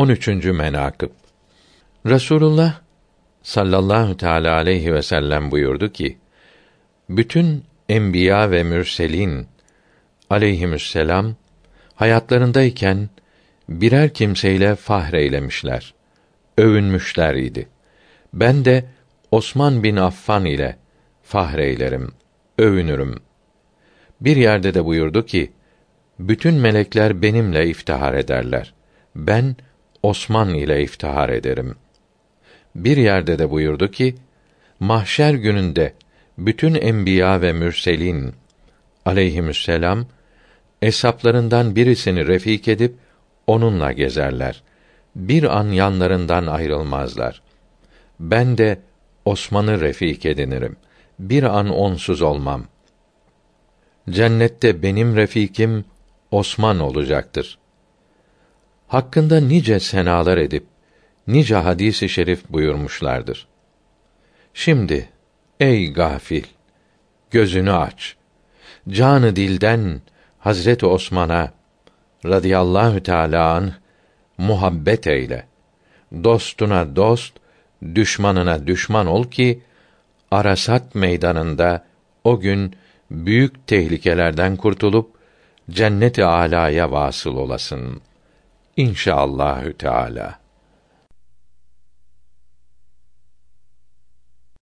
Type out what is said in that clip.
13. menakıb Resulullah sallallahu teala aleyhi ve sellem buyurdu ki: Bütün enbiya ve mürselin aleyhisselam hayatlarındayken birer kimseyle fahreylemişler, övünmüşler idi. Ben de Osman bin Affan ile fahreylerim, övünürüm. Bir yerde de buyurdu ki: Bütün melekler benimle iftihar ederler. Ben Osman ile iftihar ederim. Bir yerde de buyurdu ki: Mahşer gününde bütün enbiya ve mürselin aleyhisselam esaplarından birisini refik edip onunla gezerler. Bir an yanlarından ayrılmazlar. Ben de Osman'ı refik edinirim. Bir an onsuz olmam. Cennette benim refikim Osman olacaktır. Hakkında nice senalar edip nice hadisi şerif buyurmuşlardır. Şimdi ey gafil gözünü aç. Canı dilden Hazreti Osman'a radıyallahu teâlâ anh, muhabbet eyle. Dostuna dost, düşmanına düşman ol ki Arasat meydanında o gün büyük tehlikelerden kurtulup cennet-i âlâya vasıl olasın. İnşaallahü Teala.